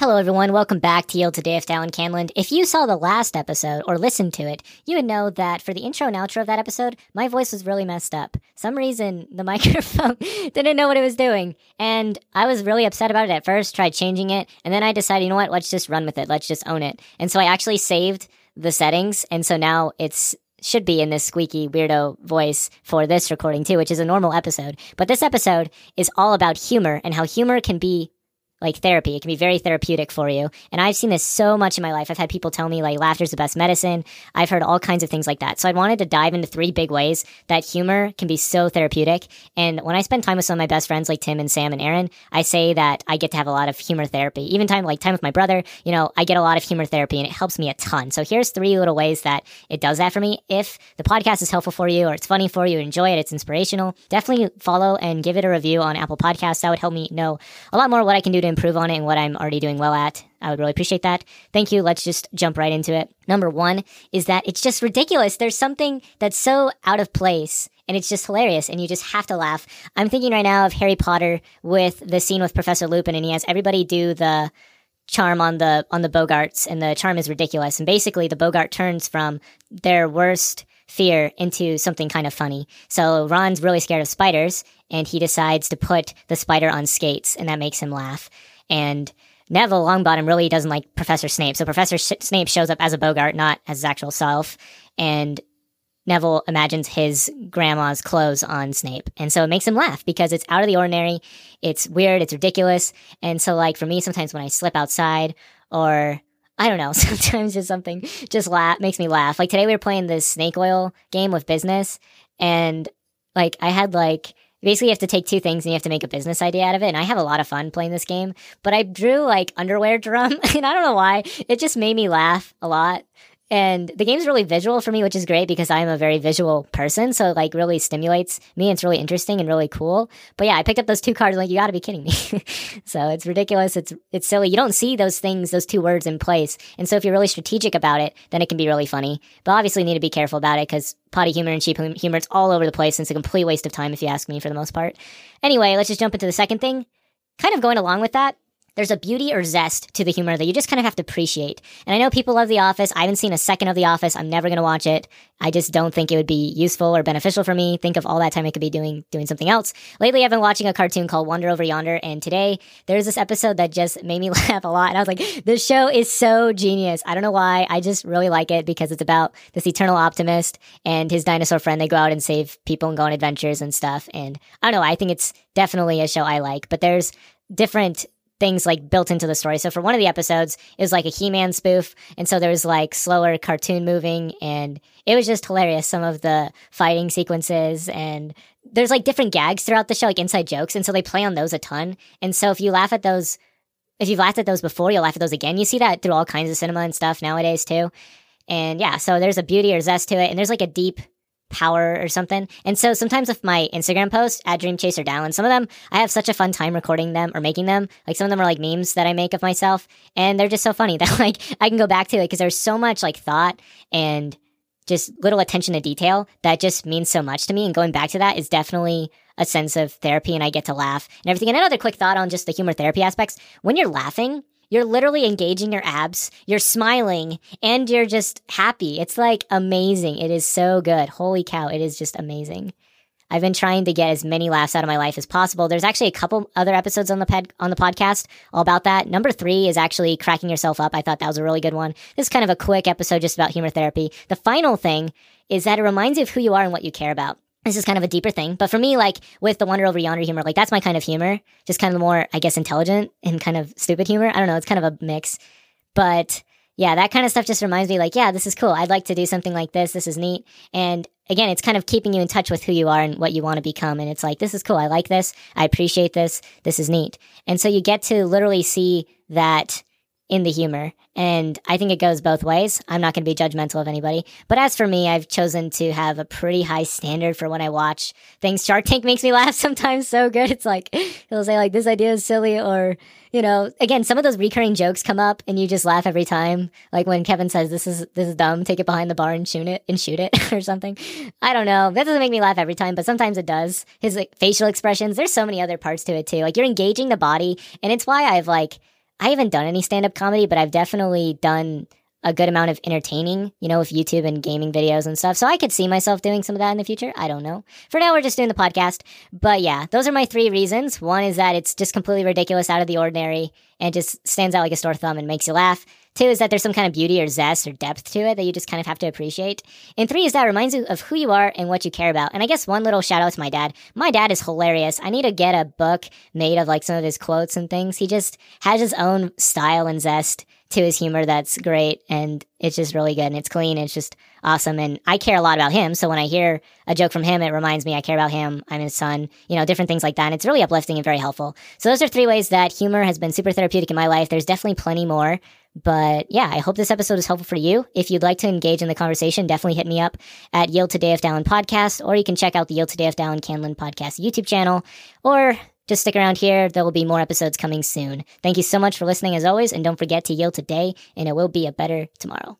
Hello, everyone. Welcome back to Yield Today Dallin Canland. If you saw the last episode or listened to it, you would know that for the intro and outro of that episode, my voice was really messed up. Some reason the microphone didn't know what it was doing. And I was really upset about it at first, tried changing it, and then I decided, you know what, let's just run with it. Let's just own it. And so I actually saved the settings. And so now it's should be in this squeaky weirdo voice for this recording too, which is a normal episode. But this episode is all about humor and how humor can be like therapy. It can be very therapeutic for you. And I've seen this so much in my life. I've had people tell me like laughter's the best medicine. I've heard all kinds of things like that. So I wanted to dive into three big ways that humor can be so therapeutic. And when I spend time with some of my best friends like Tim and Sam and Aaron, I say that I get to have a lot of humor therapy. Even time like time with my brother, you know, I get a lot of humor therapy and it helps me a ton. So here's three little ways that it does that for me. If the podcast is helpful for you or it's funny for you, enjoy it, it's inspirational, definitely follow and give it a review on Apple Podcasts. That would help me know a lot more what I can do to improve on it and what I'm already doing well at. I would really appreciate that. Thank you. Let's just jump right into it. Number one is that it's just ridiculous. There's something that's so out of place and it's just hilarious and you just have to laugh. I'm thinking right now of Harry Potter with the scene with Professor Lupin and he has everybody do the charm on the on the Boggarts and the charm is ridiculous and basically the Boggart turns from their worst fear into something kind of funny. So Ron's really scared of spiders and he decides to put the spider on skates and that makes him laugh. And Neville Longbottom really doesn't like Professor Snape. So Professor Sh- Snape shows up as a Boggart, not as his actual self. And Neville imagines his grandma's clothes on Snape. And so it makes him laugh because it's out of the ordinary. It's weird. It's ridiculous. And so, like, for me, sometimes when I slip outside or I don't know, sometimes just something just laugh makes me laugh. Like today we were playing this snake oil game with business and like I had like basically you have to take two things and you have to make a business idea out of it. And I have a lot of fun playing this game, but I drew like underwear drum and I don't know why. It just made me laugh a lot. And the game's really visual for me, which is great because I'm a very visual person. So it like really stimulates me. It's really interesting and really cool. But yeah, I picked up those two cards. Like, you gotta be kidding me. so it's ridiculous. It's, it's silly. You don't see those things, those two words in place. And so if you're really strategic about it, then it can be really funny. But obviously you need to be careful about it because potty humor and cheap humor, it's all over the place. And it's a complete waste of time if you ask me for the most part. Anyway, let's just jump into the second thing. Kind of going along with that, there's a beauty or zest to the humor that you just kind of have to appreciate. And I know people love The Office. I haven't seen a second of The Office. I'm never going to watch it. I just don't think it would be useful or beneficial for me. Think of all that time I could be doing doing something else. Lately, I've been watching a cartoon called Wander Over Yonder, and today there's this episode that just made me laugh a lot. And I was like, this show is so genius. I don't know why. I just really like it because it's about this eternal optimist and his dinosaur friend. They go out and save people and go on adventures and stuff. And I don't know. I think it's definitely a show I like. But there's different things like built into the story. So for one of the episodes, it was like a He-Man spoof, and so there was like slower cartoon moving, and it was just hilarious. Some of the fighting sequences and there's like different gags throughout the show, like inside jokes, and so they play on those a ton. And so if you laugh at those, if you've laughed at those before, you'll laugh at those again. You see that through all kinds of cinema and stuff nowadays too. And yeah, so there's a beauty or zest to it, and there's like a deep power or something. And so sometimes with my Instagram posts at Dream Chaser Dallin, some of them I have such a fun time recording them or making them. Like some of them are like memes that I make of myself, and they're just so funny that like I can go back to it because there's so much like thought and just little attention to detail that just means so much to me. And going back to that is definitely a sense of therapy, and I get to laugh and everything. And another quick thought on just the humor therapy aspects: when you're laughing, you're literally engaging your abs, you're smiling, and you're just happy. It's like amazing. It is so good. Holy cow, it is just amazing. I've been trying to get as many laughs out of my life as possible. There's actually a couple other episodes on the ped- on the podcast all about that. Number three is actually cracking yourself up. I thought that was a really good one. This is kind of a quick episode just about humor therapy. The final thing is that it reminds you of who you are and what you care about this is kind of a deeper thing. But for me, like with the Wander Over Yonder humor, like that's my kind of humor. Just kind of more, I guess, intelligent and kind of stupid humor. I don't know. It's kind of a mix. But yeah, that kind of stuff just reminds me like, yeah, this is cool. I'd like to do something like this. This is neat. And again, it's kind of keeping you in touch with who you are and what you want to become. And it's like, this is cool. I like this. I appreciate this. This is neat. And so you get to literally see that in the humor. And I think it goes both ways. I'm not going to be judgmental of anybody. But as for me, I've chosen to have a pretty high standard for when I watch things. Shark Tank makes me laugh sometimes so good. It's like, he'll say like, this idea is silly or, you know, again, some of those recurring jokes come up and you just laugh every time. Like when Kevin says, this is, this is dumb, take it behind the bar and shoot it and shoot it or something. I don't know. That doesn't make me laugh every time, but sometimes it does. His like, facial expressions, there's so many other parts to it too. Like you're engaging the body and it's why I've like, I haven't done any stand up comedy, but I've definitely done a good amount of entertaining, you know, with YouTube and gaming videos and stuff. So I could see myself doing some of that in the future. I don't know. For now, we're just doing the podcast. But yeah, those are my three reasons. One is that it's just completely ridiculous, out of the ordinary, and just stands out like a sore thumb and makes you laugh. Two is that there's some kind of beauty or zest or depth to it that you just kind of have to appreciate. And three is that reminds you of who you are and what you care about. And I guess one little shout out to my dad. My dad is hilarious. I need to get a book made of like some of his quotes and things. He just has his own style and zest to his humor that's great and it's just really good and it's clean and it's just awesome and I care a lot about him so when I hear a joke from him it reminds me I care about him I'm his son you know different things like that and it's really uplifting and very helpful so those are three ways that humor has been super therapeutic in my life there's definitely plenty more but yeah, I hope this episode is helpful for you. If you'd like to engage in the conversation, definitely hit me up at Yield Today of Dallin podcast, or you can check out the Yield Today of Dallin Canlin podcast YouTube channel, or just stick around here. There will be more episodes coming soon. Thank you so much for listening as always, and don't forget to yield today, and it will be a better tomorrow.